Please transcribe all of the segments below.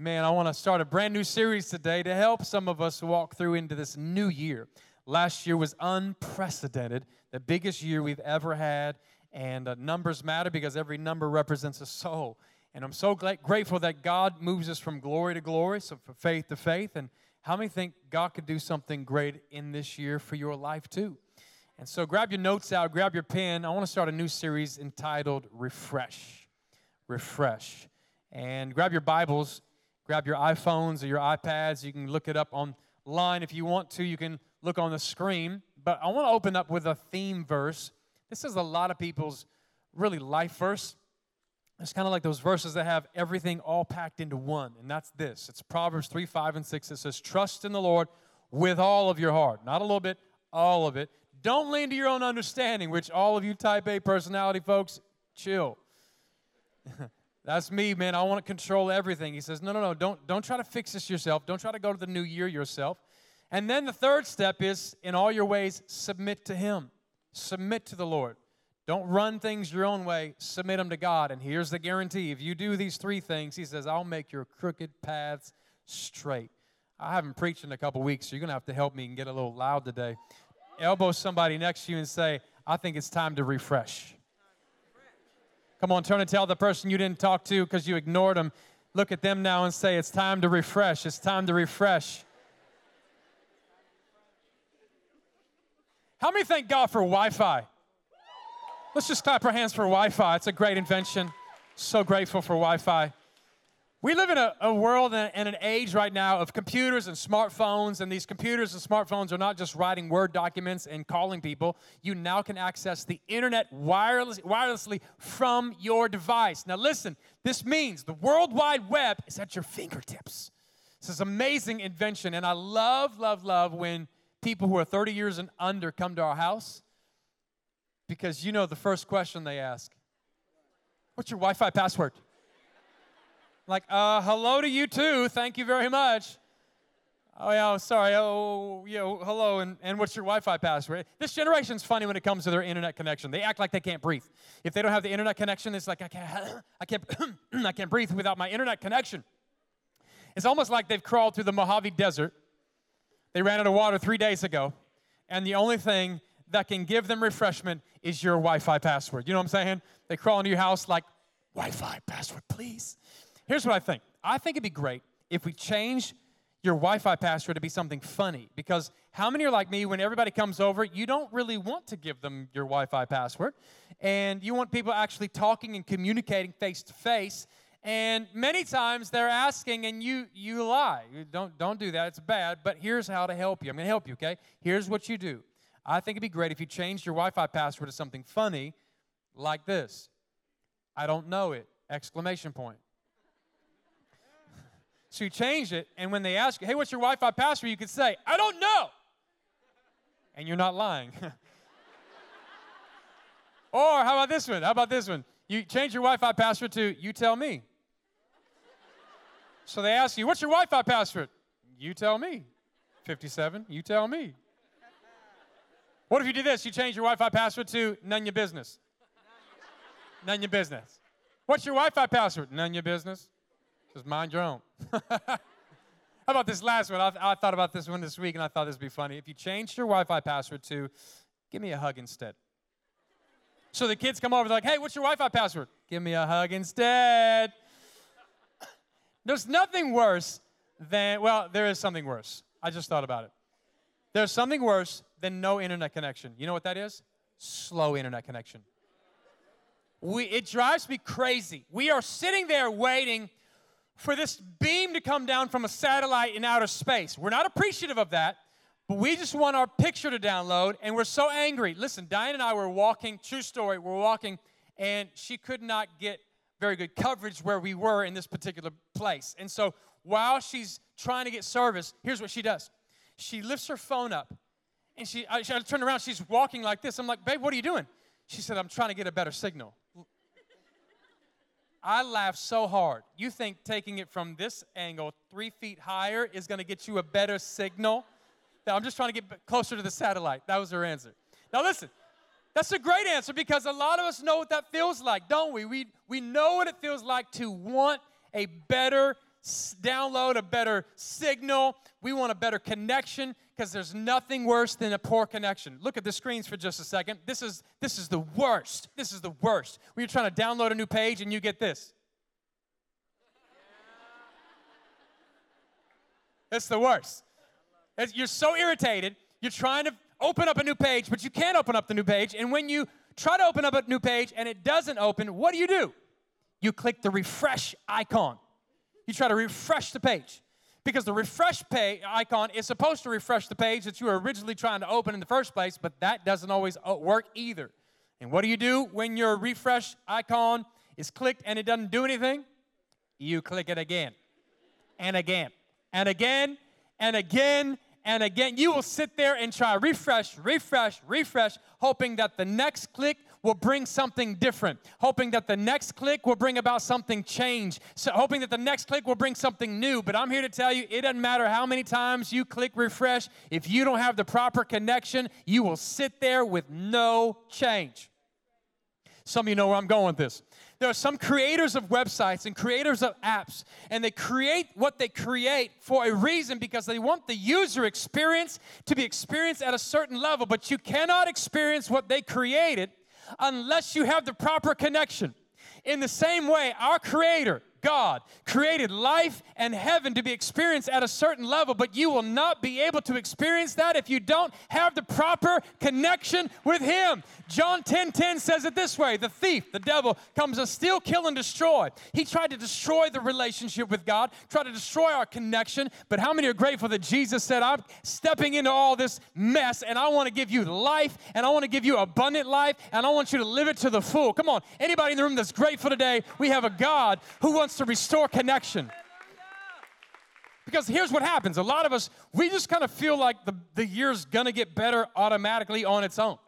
Man, I want to start a brand new series today to help some of us walk through into this new year. Last year was unprecedented, the biggest year we've ever had, and uh, numbers matter because every number represents a soul. And I'm so grateful that God moves us from glory to glory, so from faith to faith. And how many think God could do something great in this year for your life too? And so grab your notes out, grab your pen. I want to start a new series entitled Refresh. Refresh. And grab your Bibles grab your iPhones or your iPads. You can look it up online if you want to. You can look on the screen. But I want to open up with a theme verse. This is a lot of people's really life verse. It's kind of like those verses that have everything all packed into one, and that's this. It's Proverbs 3, 5, and 6. It says, Trust in the Lord with all of your heart. Not a little bit, all of it. Don't lean to your own understanding, which all of you type A personality folks, chill. That's me, man. I want to control everything. He says, no, no, no, don't, don't try to fix this yourself. Don't try to go to the new year yourself. And then the third step is, in all your ways, submit to Him. Submit to the Lord. Don't run things your own way, submit them to God. And here's the guarantee if you do these three things, He says, I'll make your crooked paths straight. I haven't preached in a couple weeks, so you're going to have to help me and get a little loud today. Elbow somebody next to you and say, I think it's time to refresh. Come on, turn and tell the person you didn't talk to because you ignored them. Look at them now and say, It's time to refresh. It's time to refresh. How many thank God for Wi Fi? Let's just clap our hands for Wi Fi. It's a great invention. So grateful for Wi Fi. We live in a, a world and, an age right now of computers and smartphones, and these computers and smartphones are not just writing Word documents and calling people. You now can access the internet wireless, wirelessly from your device. Now, listen, this means the World Wide Web is at your fingertips. This is amazing invention, and I love, love, love when people who are 30 years and under come to our house because you know the first question they ask What's your Wi Fi password? Like, uh, hello to you too. Thank you very much. Oh, yeah, oh, sorry. Oh, know, hello, and, and what's your Wi Fi password? This generation's funny when it comes to their internet connection. They act like they can't breathe. If they don't have the internet connection, it's like, I can't, I can't, I can't breathe without my internet connection. It's almost like they've crawled through the Mojave Desert. They ran out of water three days ago, and the only thing that can give them refreshment is your Wi Fi password. You know what I'm saying? They crawl into your house like, Wi Fi password, please. Here's what I think I think it'd be great if we change your Wi Fi password to be something funny. Because how many are like me when everybody comes over, you don't really want to give them your Wi Fi password, and you want people actually talking and communicating face to face. And many times they're asking and you you lie. You don't don't do that. It's bad. But here's how to help you. I'm going to help you, okay? Here's what you do. I think it'd be great if you changed your Wi-Fi password to something funny like this. I don't know it. Exclamation point. So you change it, and when they ask you, hey, what's your Wi Fi password? You could say, I don't know. And you're not lying. or how about this one? How about this one? You change your Wi Fi password to, you tell me. So they ask you, what's your Wi Fi password? You tell me. 57, you tell me. What if you do this? You change your Wi Fi password to none your business. None your business. What's your Wi Fi password? None your business. Just mind your own. How about this last one? I, I, thought about this one this week and I thought this would be funny. If you changed your Wi Fi password to give me a hug instead. So the kids come over, they're like, hey, what's your Wi Fi password? Give me a hug instead. There's nothing worse than, well, there is something worse. I just thought about it. There's something worse than no internet connection. You know what that is? Slow internet connection. We, it drives me crazy. We are sitting there waiting for this beam to come down from a satellite in outer space. We're not appreciative of that, but we just want our picture to download, and we're so angry. Listen, Diane and I were walking, true story, we're walking, and she could not get very good coverage where we were in this particular place. And so while she's trying to get service, here's what she does she lifts her phone up, and she, I, I turn around, she's walking like this. I'm like, babe, what are you doing? She said, I'm trying to get a better signal. I laughed so hard. You think taking it from this angle, three feet higher, is going to get you a better signal? I'm just trying to get closer to the satellite. That was her answer. Now, listen, that's a great answer because a lot of us know what that feels like, don't we? We, we know what it feels like to want a better download, a better signal. We want a better connection because there's nothing worse than a poor connection. Look at the screens for just a second. This is this is the worst. This is the worst. When you're trying to download a new page and you get this. It's the worst. It's- you're so irritated. You're trying to open up a new page, but you can't open up the new page. And when you try to open up a new page and it doesn't open, what do you do? You click the refresh icon. You try to refresh the page because the refresh pay icon is supposed to refresh the page that you were originally trying to open in the first place, but that doesn't always uh, work either. And what do you do when your refresh icon is clicked and it doesn't do anything? You click it again and again and again and again and again. You will sit there and try refresh, refresh, refresh, hoping that the next click will bring something different, hoping that the next click will bring about something change, so hoping that the next click will bring something new. But I'm here to tell you, it doesn't matter how many times you click refresh, if you don't have the proper connection, you will sit there with no change. Some of you know where I'm going with this. There are some creators of websites and creators of apps, and they create what they create for a reason because they want the user experience to be experienced at a certain level, but you cannot experience what they created unless you have the proper connection. In the same way, our Creator, God, created life and heaven to be experienced at a certain level, but you will not be able to experience that if you don't have the proper connection with Him. John 10 10 says it this way The thief, the devil, comes to steal, kill, and destroy. He tried to destroy the relationship with God, tried to destroy our connection, but how many are grateful that Jesus said, I'm stepping into all this mess and I want to give you life and I want to give you abundant life and I want you to live it to the full? Come on, anybody in the room that's grateful today, we have a God who wants to restore connection. Because here's what happens a lot of us, we just kind of feel like the, the year's gonna get better automatically on its own.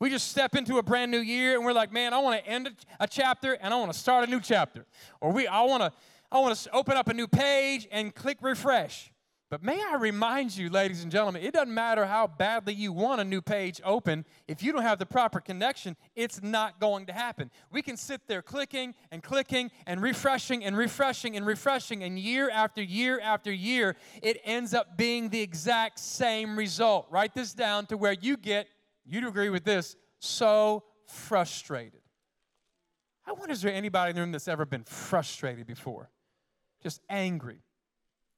We just step into a brand new year and we're like, man, I wanna end a, a chapter and I wanna start a new chapter. Or we, I wanna, I wanna open up a new page and click refresh. But may I remind you, ladies and gentlemen, it doesn't matter how badly you want a new page open. If you don't have the proper connection, it's not going to happen. We can sit there clicking and clicking and refreshing and refreshing and refreshing, and year after year after year, it ends up being the exact same result. Write this down to where you get, you'd agree with this, so frustrated. I wonder is there anybody in the room that's ever been frustrated before? Just angry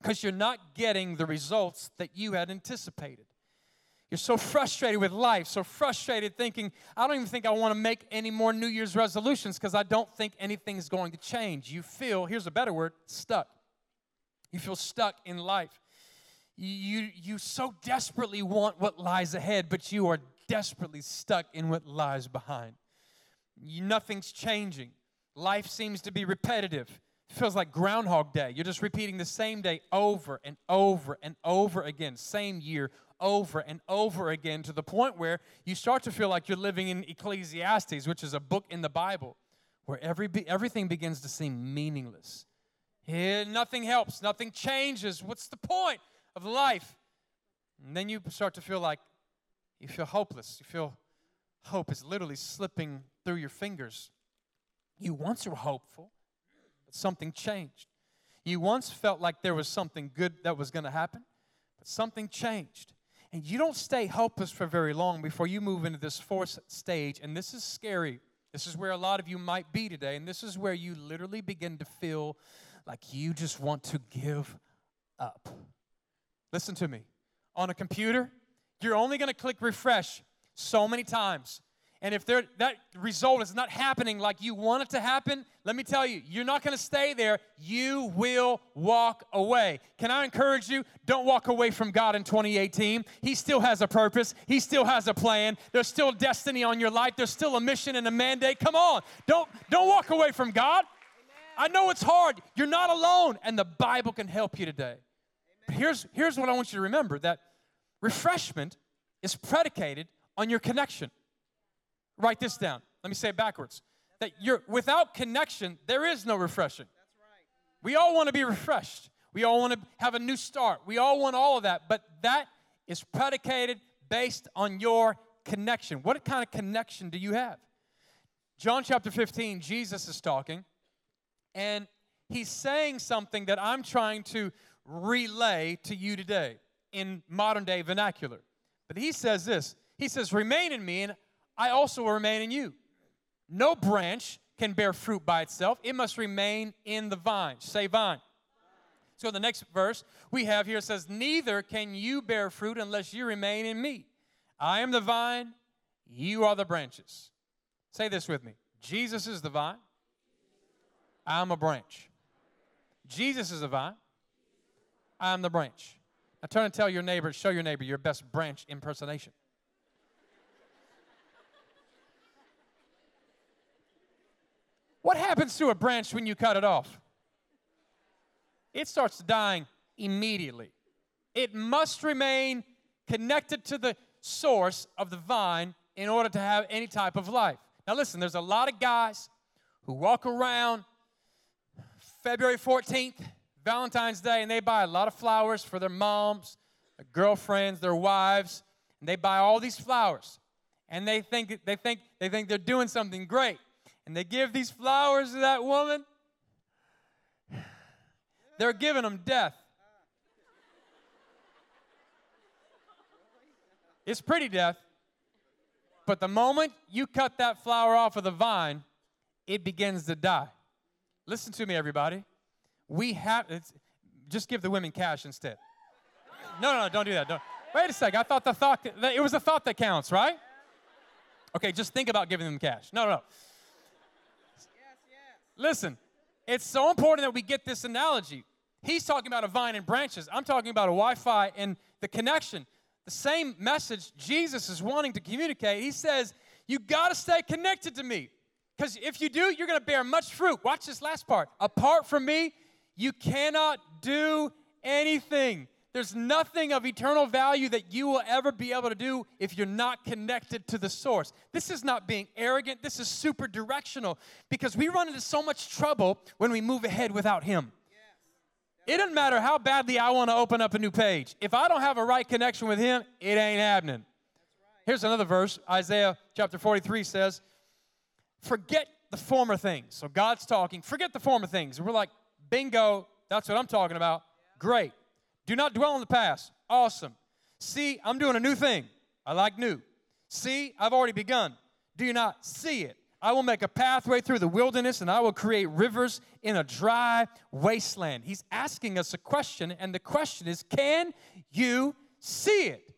because you're not getting the results that you had anticipated. You're so frustrated with life, so frustrated thinking, I don't even think I want to make any more New Year's resolutions because I don't think anything's going to change. You feel, here's a better word, stuck. You feel stuck in life. You, you so desperately want what lies ahead, but you are desperately stuck in what lies behind. You, nothing's changing. Life seems to be repetitive. Feels like Groundhog Day. You're just repeating the same day over and over and over again, same year over and over again, to the point where you start to feel like you're living in Ecclesiastes, which is a book in the Bible, where every, everything begins to seem meaningless. Yeah, nothing helps, nothing changes. What's the point of life? And then you start to feel like you feel hopeless. You feel hope is literally slipping through your fingers. You once were hopeful but something changed. You once felt like there was something good that was going to happen, but something changed. And you don't stay hopeless for very long before you move into this fourth stage. And this is scary. This is where a lot of you might be today. And this is where you literally begin to feel like you just want to give up. Listen to me. On a computer, you're only going to click refresh so many times and if that result is not happening like you want it to happen, let me tell you, you're not going to stay there. You will walk away. Can I encourage you? Don't walk away from God in 2018. He still has a purpose, He still has a plan. There's still destiny on your life, there's still a mission and a mandate. Come on. Don't, don't walk away from God. I know it's hard. You're not alone, and the Bible can help you today. But here's, here's what I want you to remember that refreshment is predicated on your connection. Write this down. Let me say it backwards. That you're without connection, there is no refreshing. We all want to be refreshed. We all want to have a new start. We all want all of that, but that is predicated based on your connection. What kind of connection do you have? John chapter 15, Jesus is talking, and he's saying something that I'm trying to relay to you today in modern day vernacular. But he says this He says, Remain in me, and I also will remain in you. No branch can bear fruit by itself, it must remain in the vine. Say vine. So the next verse we have here says, Neither can you bear fruit unless you remain in me. I am the vine, you are the branches. Say this with me Jesus is the vine, I'm a branch. Jesus is the vine, I'm the branch. Now turn and tell your neighbor, show your neighbor your best branch impersonation. What happens to a branch when you cut it off? It starts dying immediately. It must remain connected to the source of the vine in order to have any type of life. Now, listen, there's a lot of guys who walk around February 14th, Valentine's Day, and they buy a lot of flowers for their moms, their girlfriends, their wives, and they buy all these flowers. And they think they think they think they're doing something great. And they give these flowers to that woman. They're giving them death. It's pretty death. But the moment you cut that flower off of the vine, it begins to die. Listen to me, everybody. We have, just give the women cash instead. No, no, no, don't do that. Don't. Wait a second. I thought the thought, it was the thought that counts, right? Okay, just think about giving them cash. No, no, no. Listen, it's so important that we get this analogy. He's talking about a vine and branches. I'm talking about a Wi Fi and the connection the same message Jesus is wanting to communicate. He says, You got to stay connected to me. Because if you do, you're going to bear much fruit. Watch this last part. Apart from me, you cannot do anything. There's nothing of eternal value that you will ever be able to do if you're not connected to the source. This is not being arrogant, this is super directional because we run into so much trouble when we move ahead without Him. It doesn't matter how badly I want to open up a new page. If I don't have a right connection with Him, it ain't happening. Here's another verse Isaiah chapter 43 says, Forget the former things. So God's talking, forget the former things. And we're like, bingo, that's what I'm talking about. Great. Do not dwell on the past. Awesome. See, I'm doing a new thing. I like new. See, I've already begun. Do you not see it? I will make a pathway through the wilderness and I will create rivers in a dry wasteland. He's asking us a question, and the question is can you see it?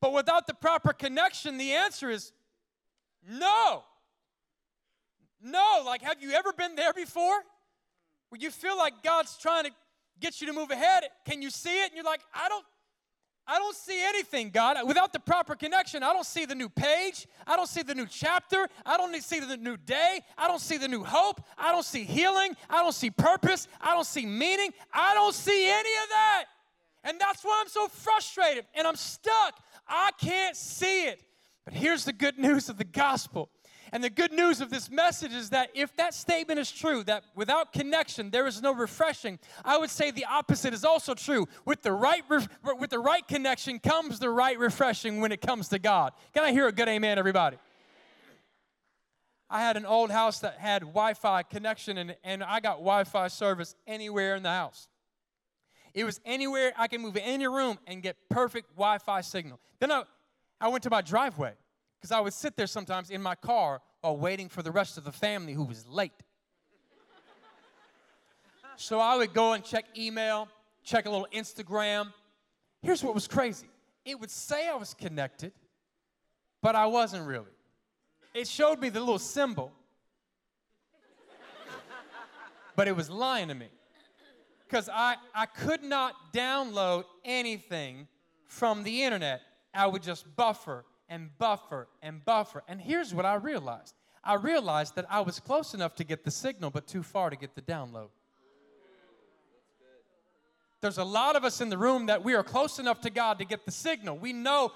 But without the proper connection, the answer is no. No. Like, have you ever been there before? Where you feel like God's trying to get you to move ahead? Can you see it? And you're like, I don't I don't see anything, God. Without the proper connection, I don't see the new page. I don't see the new chapter. I don't see the new day. I don't see the new hope. I don't see healing. I don't see purpose. I don't see meaning. I don't see any of that. And that's why I'm so frustrated and I'm stuck. I can't see it. But here's the good news of the gospel and the good news of this message is that if that statement is true, that without connection there is no refreshing, I would say the opposite is also true. With the right with the right connection comes the right refreshing when it comes to God. Can I hear a good amen, everybody? I had an old house that had Wi-Fi connection and, and I got Wi-Fi service anywhere in the house. It was anywhere I could move in any room and get perfect Wi-Fi signal. Then I, I went to my driveway because I would sit there sometimes in my car while waiting for the rest of the family who was late. so I would go and check email, check a little Instagram. Here's what was crazy it would say I was connected, but I wasn't really. It showed me the little symbol, but it was lying to me because I, I could not download anything from the internet. I would just buffer and buffer and buffer. And here's what I realized I realized that I was close enough to get the signal, but too far to get the download. There's a lot of us in the room that we are close enough to God to get the signal. We know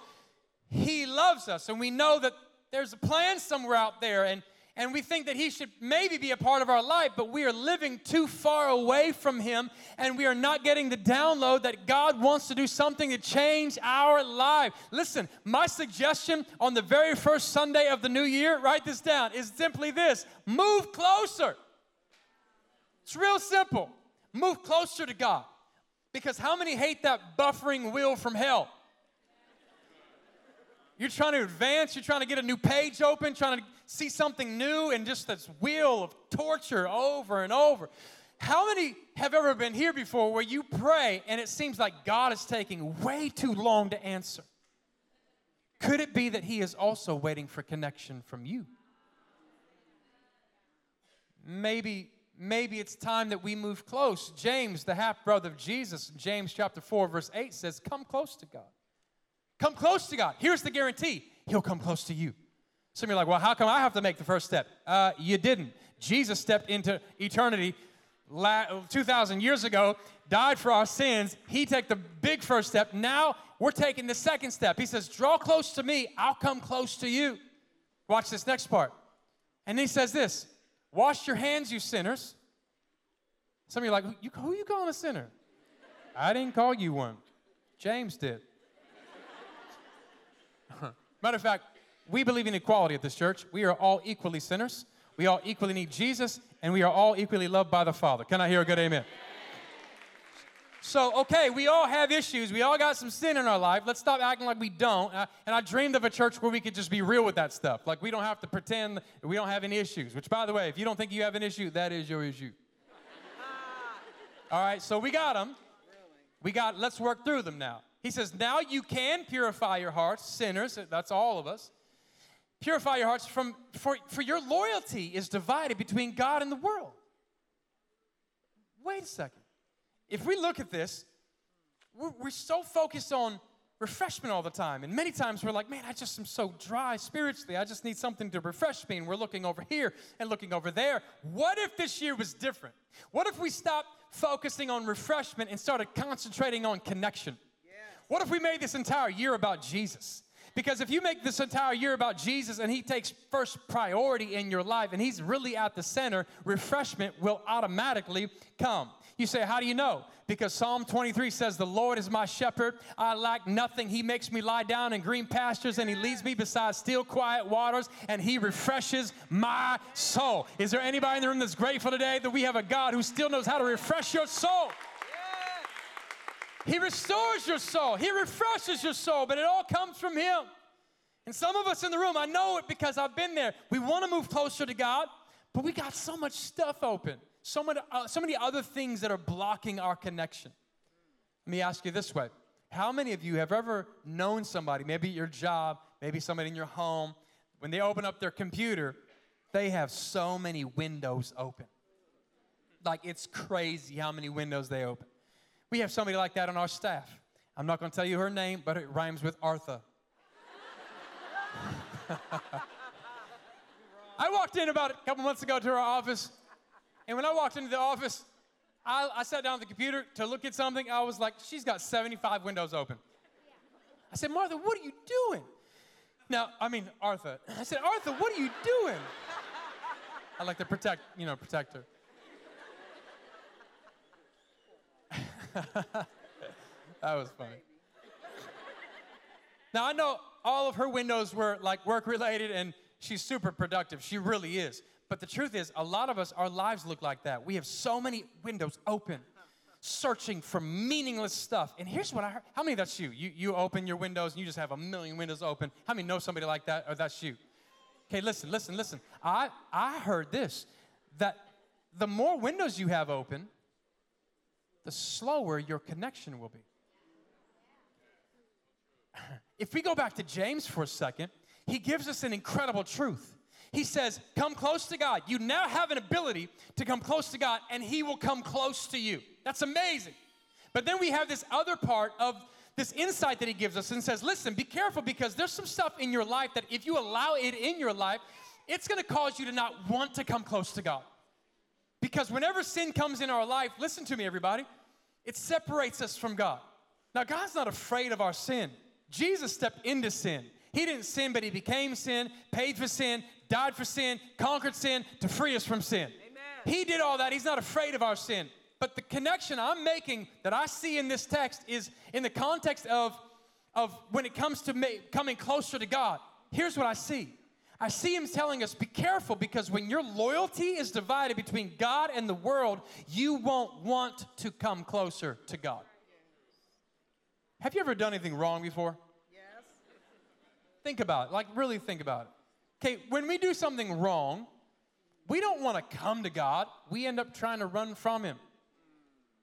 He loves us, and we know that there's a plan somewhere out there, and and we think that He should maybe be a part of our life, but we are living too far away from Him and we are not getting the download that God wants to do something to change our life. Listen, my suggestion on the very first Sunday of the new year, write this down, is simply this move closer. It's real simple. Move closer to God. Because how many hate that buffering wheel from hell? You're trying to advance, you're trying to get a new page open, trying to see something new, and just this wheel of torture over and over. How many have ever been here before where you pray and it seems like God is taking way too long to answer? Could it be that He is also waiting for connection from you? Maybe, maybe it's time that we move close. James, the half brother of Jesus, James chapter 4, verse 8 says, Come close to God. Come close to God. Here's the guarantee He'll come close to you. Some of you are like, Well, how come I have to make the first step? Uh, you didn't. Jesus stepped into eternity 2,000 years ago, died for our sins. He took the big first step. Now we're taking the second step. He says, Draw close to me, I'll come close to you. Watch this next part. And he says this Wash your hands, you sinners. Some of you are like, Who are you calling a sinner? I didn't call you one, James did. Matter of fact, we believe in equality at this church. We are all equally sinners. We all equally need Jesus, and we are all equally loved by the Father. Can I hear a good amen? So, okay, we all have issues. We all got some sin in our life. Let's stop acting like we don't. Uh, and I dreamed of a church where we could just be real with that stuff. Like, we don't have to pretend we don't have any issues. Which, by the way, if you don't think you have an issue, that is your issue. all right, so we got them. We got, let's work through them now. He says, now you can purify your hearts, sinners. That's all of us. Purify your hearts from, for, for your loyalty is divided between God and the world. Wait a second. If we look at this, we're, we're so focused on refreshment all the time. And many times we're like, man, I just am so dry spiritually. I just need something to refresh me. And we're looking over here and looking over there. What if this year was different? What if we stopped focusing on refreshment and started concentrating on connection? What if we made this entire year about Jesus? Because if you make this entire year about Jesus and He takes first priority in your life and He's really at the center, refreshment will automatically come. You say, How do you know? Because Psalm 23 says, The Lord is my shepherd. I lack nothing. He makes me lie down in green pastures and He leads me beside still, quiet waters and He refreshes my soul. Is there anybody in the room that's grateful today that we have a God who still knows how to refresh your soul? He restores your soul. He refreshes your soul, but it all comes from Him. And some of us in the room, I know it because I've been there. We want to move closer to God, but we got so much stuff open, so many, uh, so many other things that are blocking our connection. Let me ask you this way How many of you have ever known somebody, maybe your job, maybe somebody in your home, when they open up their computer, they have so many windows open? Like it's crazy how many windows they open. We have somebody like that on our staff. I'm not going to tell you her name, but it rhymes with Artha. I walked in about a couple months ago to her office, and when I walked into the office, I, I, sat down at the computer to look at something. I was like, she's got 75 windows open. I said, Martha, what are you doing? Now, I mean, Artha. I said, Artha, what are you doing? I like to protect, you know, protect her. that was funny. Now I know all of her windows were like work related and she's super productive. She really is. But the truth is, a lot of us, our lives look like that. We have so many windows open, searching for meaningless stuff. And here's what I heard. How many that's you? You, you open your windows and you just have a million windows open. How many know somebody like that or that's you? Okay, listen, listen, listen. I, I heard this that the more windows you have open, the slower your connection will be. If we go back to James for a second, he gives us an incredible truth. He says, Come close to God. You now have an ability to come close to God, and He will come close to you. That's amazing. But then we have this other part of this insight that He gives us and says, Listen, be careful because there's some stuff in your life that if you allow it in your life, it's gonna cause you to not want to come close to God. Because whenever sin comes in our life, listen to me, everybody, it separates us from God. Now, God's not afraid of our sin. Jesus stepped into sin. He didn't sin, but He became sin, paid for sin, died for sin, conquered sin to free us from sin. Amen. He did all that. He's not afraid of our sin. But the connection I'm making that I see in this text is in the context of, of when it comes to me, coming closer to God. Here's what I see I see him telling us be careful because when your loyalty is divided between God and the world, you won't want to come closer to God. Have you ever done anything wrong before? Yes. Think about it. Like, really think about it. Okay, when we do something wrong, we don't want to come to God. We end up trying to run from Him,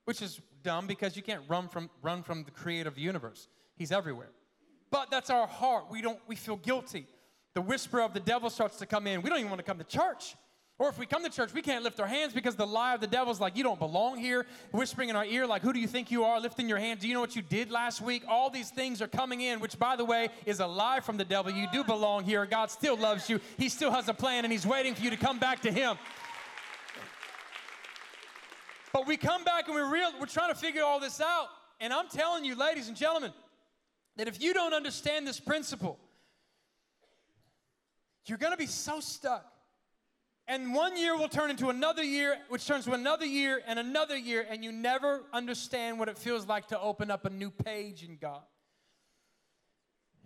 which is dumb because you can't run from, run from the creative universe. He's everywhere. But that's our heart. We don't, we feel guilty. The whisper of the devil starts to come in. We don't even want to come to church. Or if we come to church, we can't lift our hands because the lie of the devil's like, you don't belong here, whispering in our ear, like, who do you think you are? Lifting your hand, do you know what you did last week? All these things are coming in, which, by the way, is a lie from the devil. You do belong here. God still loves you. He still has a plan, and He's waiting for you to come back to Him. But we come back and we're real, we're trying to figure all this out. And I'm telling you, ladies and gentlemen, that if you don't understand this principle, you're going to be so stuck. And one year will turn into another year, which turns to another year and another year, and you never understand what it feels like to open up a new page in God.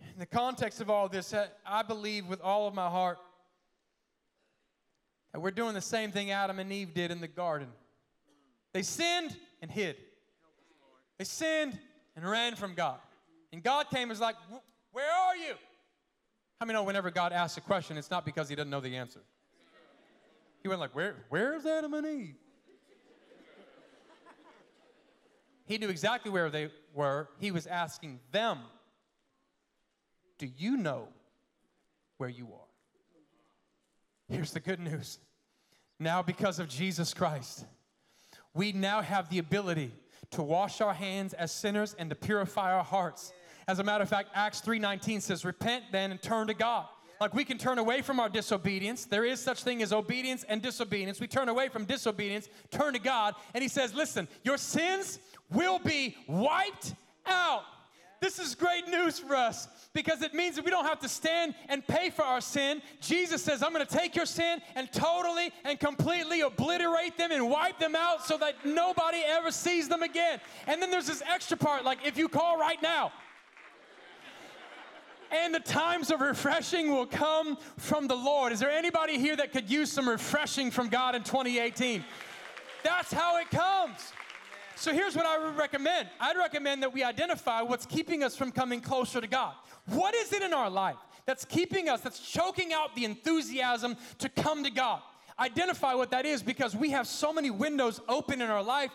In the context of all this, I believe with all of my heart that we're doing the same thing Adam and Eve did in the garden. They sinned and hid. They sinned and ran from God. And God came and was like, Where are you? How many know whenever God asks a question, it's not because he doesn't know the answer? He went like, Where, where's Adam and Eve? he knew exactly where they were. He was asking them, Do you know where you are? Here's the good news. Now, because of Jesus Christ, we now have the ability to wash our hands as sinners and to purify our hearts. As a matter of fact, Acts 3:19 says, "Repent then and turn to God." Like we can turn away from our disobedience. There is such thing as obedience and disobedience. We turn away from disobedience, turn to God, and he says, "Listen, your sins will be wiped out." This is great news for us because it means that we don't have to stand and pay for our sin. Jesus says, I'm going to take your sin and totally and completely obliterate them and wipe them out so that nobody ever sees them again. And then there's this extra part like if you call right now, and the times of refreshing will come from the Lord. Is there anybody here that could use some refreshing from God in 2018? That's how it comes. So here's what I would recommend I'd recommend that we identify what's keeping us from coming closer to God. What is it in our life that's keeping us, that's choking out the enthusiasm to come to God? Identify what that is because we have so many windows open in our life,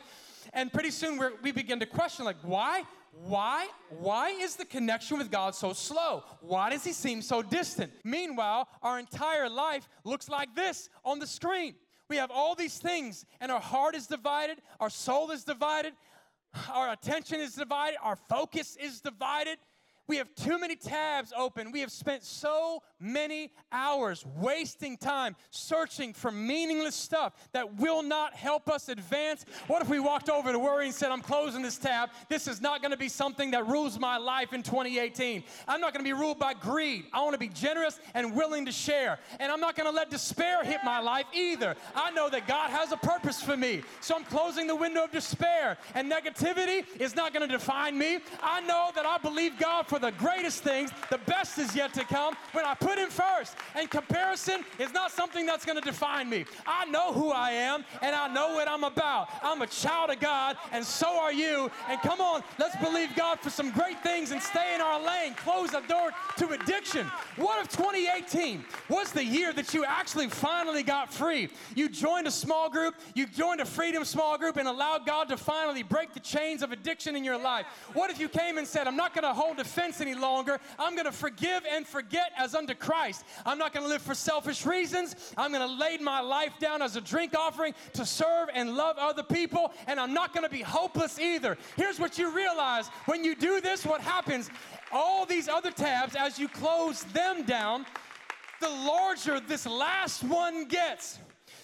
and pretty soon we begin to question, like, why? Why? Why is the connection with God so slow? Why does He seem so distant? Meanwhile, our entire life looks like this on the screen. We have all these things, and our heart is divided, our soul is divided, our attention is divided, our focus is divided. We have too many tabs open. We have spent so many hours wasting time searching for meaningless stuff that will not help us advance. What if we walked over to worry and said, I'm closing this tab. This is not going to be something that rules my life in 2018. I'm not going to be ruled by greed. I want to be generous and willing to share. And I'm not going to let despair hit my life either. I know that God has a purpose for me. So I'm closing the window of despair. And negativity is not going to define me. I know that I believe God for the greatest things. The best is yet to come when I put Him first. And comparison is not something that's going to define me. I know who I am and I know what I'm about. I'm a child of God, and so are you. And come on, let's believe God for some great things and stay in our lane. Close the door to addiction. What if 2018 was the year that you actually finally got free? You joined a small group, you joined a freedom small group, and allowed God to finally break the chains of addiction in your life. What if you came and said, I'm not going to hold defense offense any longer. I'm going to forgive and forget as unto Christ. I'm not going to live for selfish reasons. I'm going to lay my life down as a drink offering to serve and love other people, and I'm not going to be hopeless either. Here's what you realize when you do this, what happens? All these other tabs, as you close them down, the larger this last one gets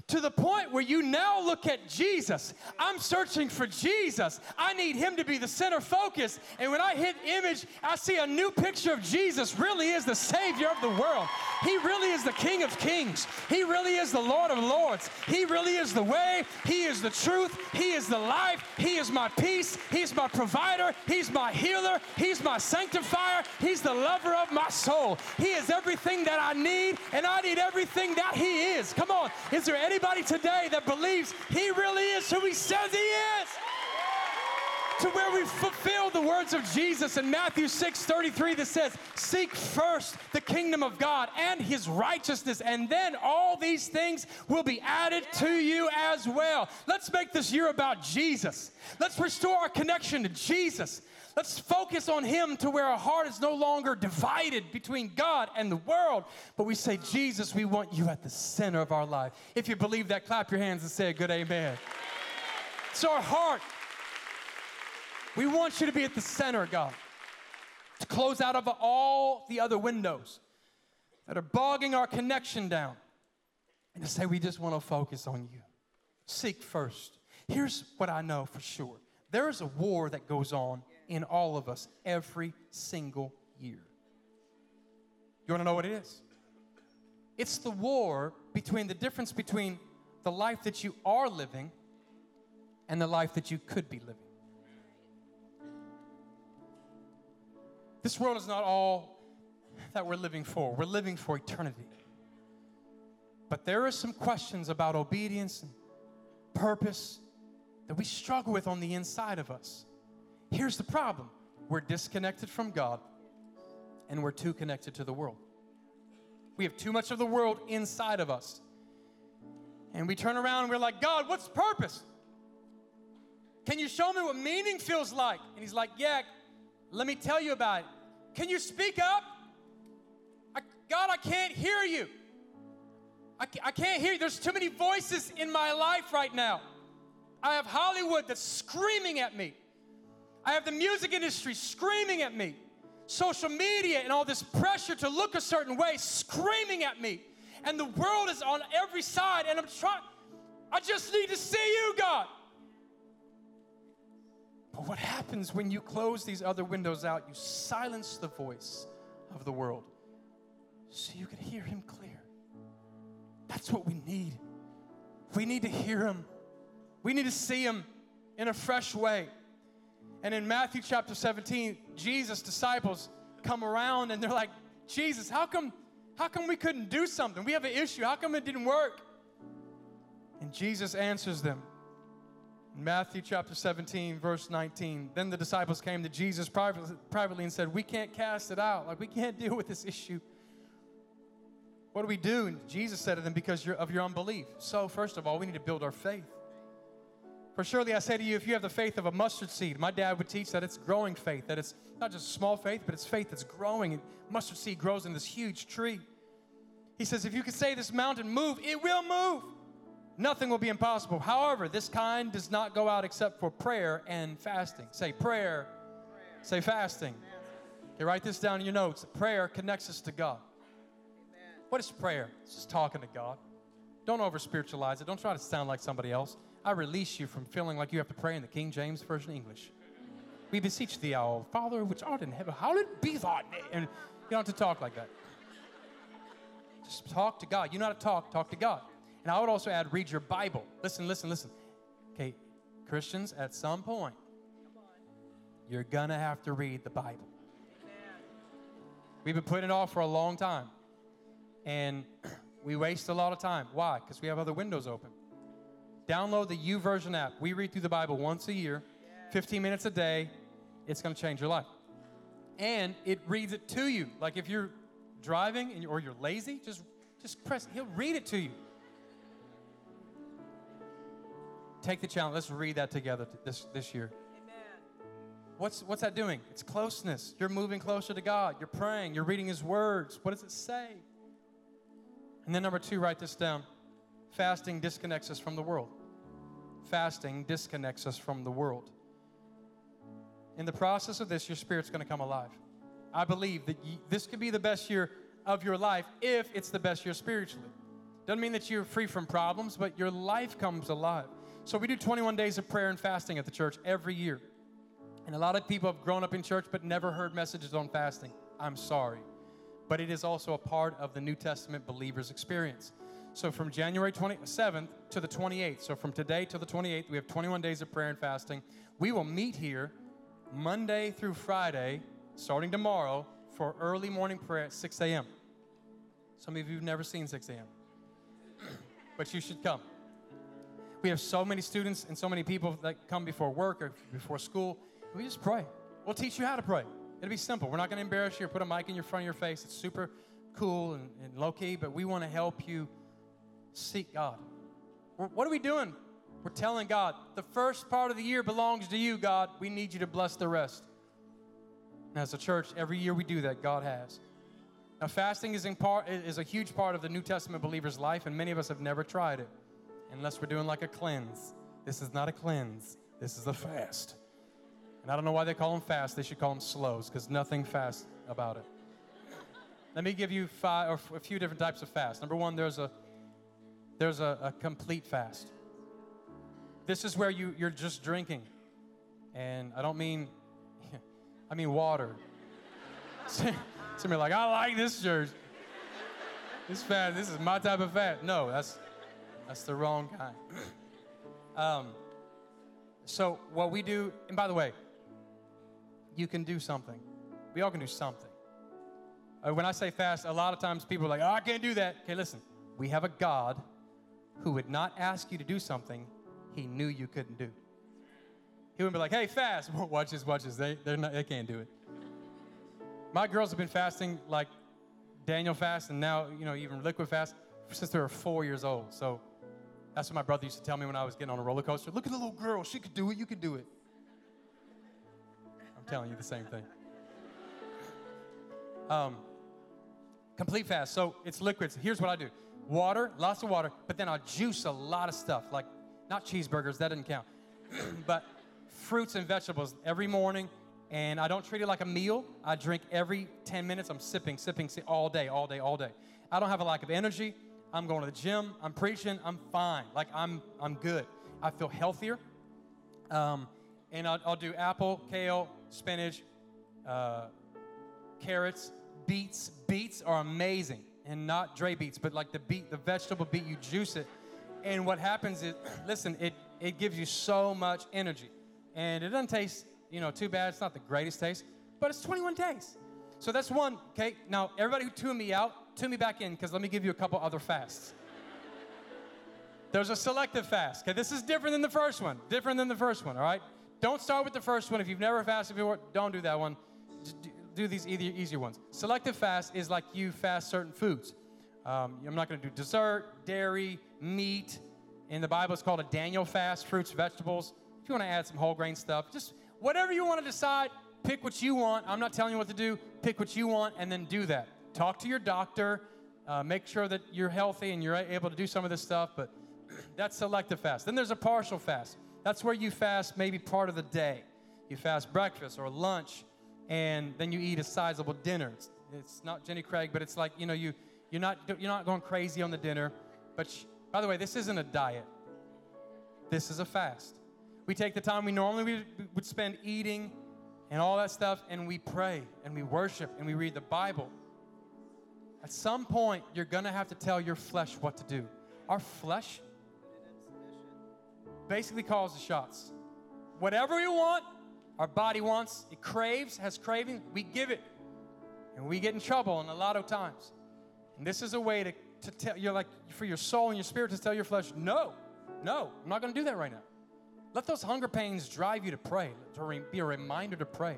to the point where you now look at Jesus. I'm searching for Jesus. I need him to be the center focus. And when I hit image, I see a new picture of Jesus really is the Savior of the world. He really is the King of Kings. He really is the Lord of Lords. He really is the way. He is the truth. He is the life. He is my peace. He's my provider. He's my healer. He's my sanctifier. He's the lover of my soul. He is everything that I need, and I need everything that He is. Come on. Is there anybody today that believes He really is who He says He is? to where we fulfill the words of Jesus in Matthew 6 33 that says, Seek first the kingdom of God and his righteousness, and then all these things will be added to you as well. Let's make this year about Jesus. Let's restore our connection to Jesus. Let's focus on Him to where our heart is no longer divided between God and the world, but we say, Jesus, we want you at the center of our life. If you believe that, clap your hands and say a good amen. It's our heart. We want you to be at the center, God, to close out of all the other windows that are bogging our connection down, and to say, we just want to focus on you. Seek first. Here's what I know for sure there is a war that goes on in all of us every single year. You want to know what it is? It's the war between the difference between the life that you are living and the life that you could be living. This world is not all that we're living for. We're living for eternity. But there are some questions about obedience and purpose that we struggle with on the inside of us. Here's the problem we're disconnected from God and we're too connected to the world. We have too much of the world inside of us. And we turn around and we're like, God, what's the purpose? Can you show me what meaning feels like? And He's like, Yeah, let me tell you about it. Can you speak up? I, God, I can't hear you. I, I can't hear you. There's too many voices in my life right now. I have Hollywood that's screaming at me. I have the music industry screaming at me. Social media and all this pressure to look a certain way screaming at me. And the world is on every side, and I'm trying, I just need to see you, God. But what happens when you close these other windows out? You silence the voice of the world so you can hear Him clear. That's what we need. We need to hear Him, we need to see Him in a fresh way. And in Matthew chapter 17, Jesus' disciples come around and they're like, Jesus, how come, how come we couldn't do something? We have an issue. How come it didn't work? And Jesus answers them. Matthew chapter 17, verse 19. Then the disciples came to Jesus privately and said, We can't cast it out. Like, we can't deal with this issue. What do we do? And Jesus said to them, Because of your unbelief. So, first of all, we need to build our faith. For surely I say to you, if you have the faith of a mustard seed, my dad would teach that it's growing faith, that it's not just small faith, but it's faith that's growing. And mustard seed grows in this huge tree. He says, if you could say this mountain, move, it will move. Nothing will be impossible. However, this kind does not go out except for prayer and fasting. Say prayer, prayer. say fasting. Okay, write this down in your notes. Prayer connects us to God. Amen. What is prayer? It's just talking to God. Don't over spiritualize it. Don't try to sound like somebody else. I release you from feeling like you have to pray in the King James Version English. We beseech thee, our Father which art in heaven, hallowed be thy name. And you don't have to talk like that. Just talk to God. You know how to talk, talk to God. And I would also add, read your Bible. Listen, listen, listen. Okay, Christians, at some point, you're gonna have to read the Bible. We've been putting it off for a long time. And we waste a lot of time. Why? Because we have other windows open. Download the YouVersion app. We read through the Bible once a year, 15 minutes a day. It's going to change your life. And it reads it to you. Like if you're driving and, or you're lazy, just just press. He'll read it to you. Take the challenge. Let's read that together this this year. What's, what's that doing? It's closeness. You're moving closer to God. You're praying. You're reading His words. What does it say? And then, number two, write this down fasting disconnects us from the world fasting disconnects us from the world. In the process of this, your spirit's going to come alive. I believe that this could be the best year of your life if it's the best year spiritually. Doesn't mean that you're free from problems, but your life comes alive. So we do 21 days of prayer and fasting at the church every year. And a lot of people have grown up in church but never heard messages on fasting. I'm sorry. But it is also a part of the New Testament believer's experience. So from January 27th to the 28th, so from today to the 28th, we have 21 days of prayer and fasting. We will meet here Monday through Friday, starting tomorrow, for early morning prayer at 6 a.m. Some of you have never seen 6 a.m., but you should come. We have so many students and so many people that come before work or before school. We just pray. We'll teach you how to pray. It'll be simple. We're not going to embarrass you or put a mic in your front of your face. It's super cool and, and low key, but we want to help you seek God. What are we doing? We're telling God, the first part of the year belongs to you, God. We need you to bless the rest. And as a church, every year we do that, God has. Now, fasting is, in part, is a huge part of the New Testament believer's life, and many of us have never tried it unless we're doing like a cleanse. This is not a cleanse, this is a fast. And I don't know why they call them fast. They should call them slows because nothing fast about it. Let me give you five or a few different types of fast. Number one, there's a there's a, a complete fast. This is where you, you're just drinking. And I don't mean I mean water. Some are like, I like this church. This fast, this is my type of fast. No, that's that's the wrong kind. um, so what we do, and by the way, you can do something. We all can do something. Uh, when I say fast, a lot of times people are like, oh, I can't do that. Okay, listen. We have a God who would not ask you to do something he knew you couldn't do. He would be like, hey, fast. watch this, watch this. They, they're not, they can't do it. My girls have been fasting like Daniel fast and now, you know, even liquid fast since they were four years old. So that's what my brother used to tell me when I was getting on a roller coaster. Look at the little girl. She could do it. You could do it I'm telling you the same thing. Um, complete fast. So it's liquids. Here's what I do water, lots of water, but then I'll juice a lot of stuff, like not cheeseburgers, that doesn't count, but fruits and vegetables every morning. And I don't treat it like a meal. I drink every 10 minutes. I'm sipping, sipping, sipping all day, all day, all day. I don't have a lack of energy. I'm going to the gym. I'm preaching. I'm fine. Like I'm, I'm good. I feel healthier. Um, and I'll, I'll, do apple, kale, spinach, uh, carrots, beets. Beets are amazing, and not dray beets, but like the beet, the vegetable beet. You juice it, and what happens is, listen, it it gives you so much energy, and it doesn't taste, you know, too bad. It's not the greatest taste, but it's 21 days. So that's one. Okay, now everybody who tuned me out, tune me back in, because let me give you a couple other fasts. There's a selective fast. Okay, this is different than the first one. Different than the first one. All right. Don't start with the first one. If you've never fasted before, don't do that one. Do these either easier ones. Selective fast is like you fast certain foods. Um, I'm not going to do dessert, dairy, meat. In the Bible, it's called a Daniel fast, fruits, vegetables. If you want to add some whole grain stuff, just whatever you want to decide, pick what you want. I'm not telling you what to do. Pick what you want and then do that. Talk to your doctor. Uh, make sure that you're healthy and you're able to do some of this stuff, but that's selective fast. Then there's a partial fast. That's where you fast maybe part of the day. You fast breakfast or lunch, and then you eat a sizable dinner. It's, it's not Jenny Craig, but it's like you know you you're not you're not going crazy on the dinner. But sh- by the way, this isn't a diet. This is a fast. We take the time we normally would spend eating and all that stuff, and we pray and we worship and we read the Bible. At some point, you're gonna have to tell your flesh what to do. Our flesh basically calls the shots. Whatever you want, our body wants, it craves, has craving, we give it. And we get in trouble in a lot of times. And this is a way to, to tell you're like for your soul and your spirit to tell your flesh, no, no, I'm not gonna do that right now. Let those hunger pains drive you to pray, to be a reminder to pray.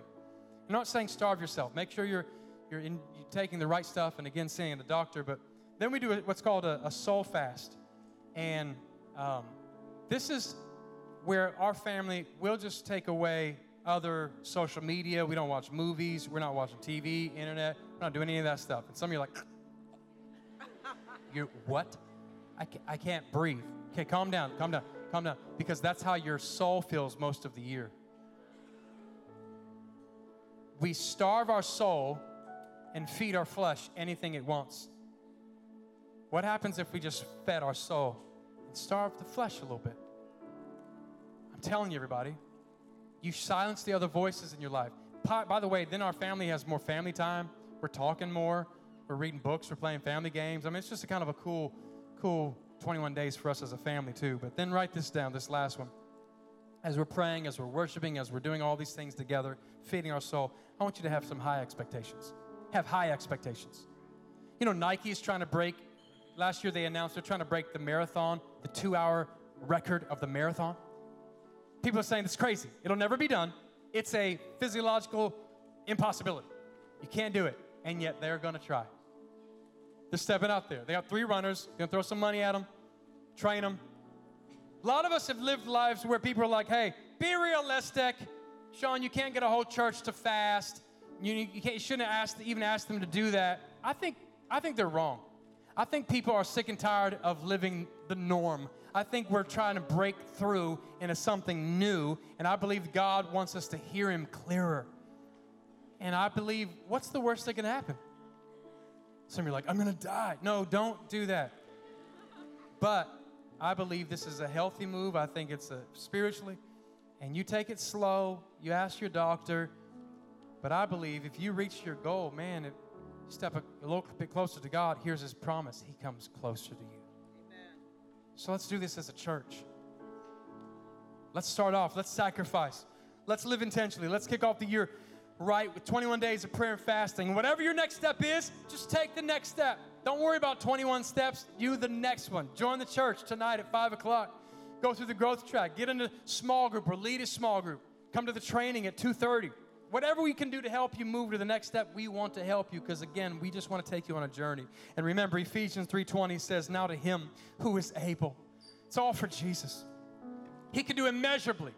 I'm not saying starve yourself. Make sure you're you're, in, you're taking the right stuff, and again, seeing the doctor. But then we do what's called a, a soul fast, and um, this is where our family will just take away other social media. We don't watch movies. We're not watching TV, internet. We're not doing any of that stuff. And some of you are like, you're what? I can't, I can't breathe. Okay, calm down, calm down, calm down. Because that's how your soul feels most of the year. We starve our soul and feed our flesh anything it wants. What happens if we just fed our soul and starved the flesh a little bit? I'm telling you, everybody, you silence the other voices in your life. By, the way, then our family has more family time. We're talking more. We're reading books. We're playing family games. I mean, it's just a kind of a cool, cool 21 days for us as a family, too. But then write this down, this last one. As we're praying, as we're worshiping, as we're doing all these things together, feeding our soul, I want you to have some high expectations. Have high expectations. You know, Nike is trying to break, last year they announced they're trying to break the marathon, the two hour record of the marathon. People are saying it's crazy. It'll never be done. It's a physiological impossibility. You can't do it. And yet they're going to try. They're stepping out there. They got three runners. Going to throw some money at them, train them. A lot of us have lived lives where people are like, hey, be realistic. Shaun, you can't get a whole church to fast. You, you, you shouldn't ask, even ask them to do that. I think, I think they're wrong. I think people are sick and tired of living the norm. I think we're trying to break through into something new, and I believe God wants us to hear Him clearer. And I believe, what's the worst that can happen? Some of you are like, I'm gonna die. No, don't do that. But I believe this is a healthy move. I think it's a spiritually. And you take it slow, you ask your doctor. But I believe if you reach your goal, man, if you step a, a little bit closer to God, here's His promise He comes closer to you. So let's do this as a church. Let's start off. Let's sacrifice. Let's live intentionally. Let's kick off the year right with 21 days of prayer and fasting. Whatever your next step is, just take the next step. Don't worry about 21 steps. Do the next one. Join the church tonight at 5 o'clock. Go through the growth track. Get into small group or lead a small group. Come to the training at 2.30 whatever we can do to help you move to the next step we want to help you because again we just want to take you on a journey. And remember ephesians 3.20 says now to him who is able. It's all for jesus. He can do immeasurably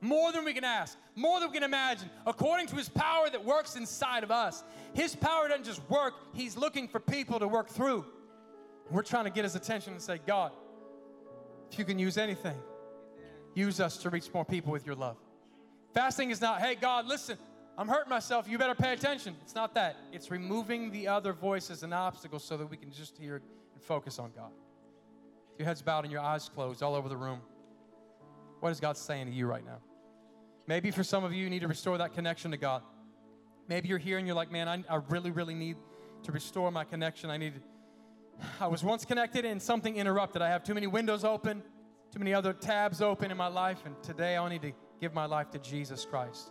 more than we can ask more than we can imagine according to his power that works inside of us. His power doesn't just work he's looking for people to work through. We're trying to get his attention and say god if you can use anything use us to reach more people with your love. Fasting is not, hey, God, listen, I'm hurting myself. You better pay attention. It's not that. It's removing the other voices and obstacles so that we can just hear and focus on God. Your head's bowed and your eyes closed all over the room. What is God saying to you right now? Maybe for some of you, you need to restore that connection to God. Maybe you're here and you're like, man, I, I really, really need to restore my connection. I need. I was once connected and something interrupted. I have too many windows open, too many other tabs open in my life, and today I need to give my life to Jesus Christ.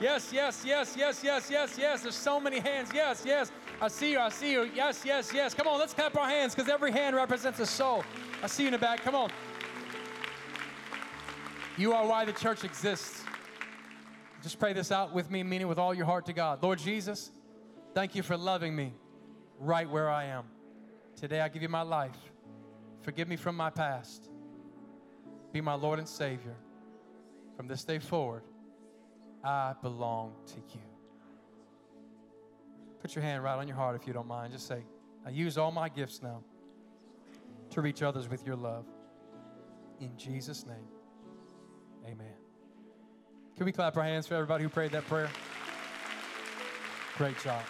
Yes, yes, yes, yes, yes, yes, yes. There's so many hands. Yes, yes. I see you. I see you. Yes, yes, yes. Come on, let's clap our hands because every hand represents a soul. I see you in the back. Come on. You are why the church exists. Just pray this out with me, meaning with all your heart to God. Lord Jesus, thank you for loving me right where I am. Today I give you my life. Forgive me from my past. Be my Lord and Savior. From this day forward, I belong to you. Put your hand right on your heart if you don't mind. Just say, I use all my gifts now to reach others with your love. In Jesus' name, amen. Can we clap our hands for everybody who prayed that prayer? Great job.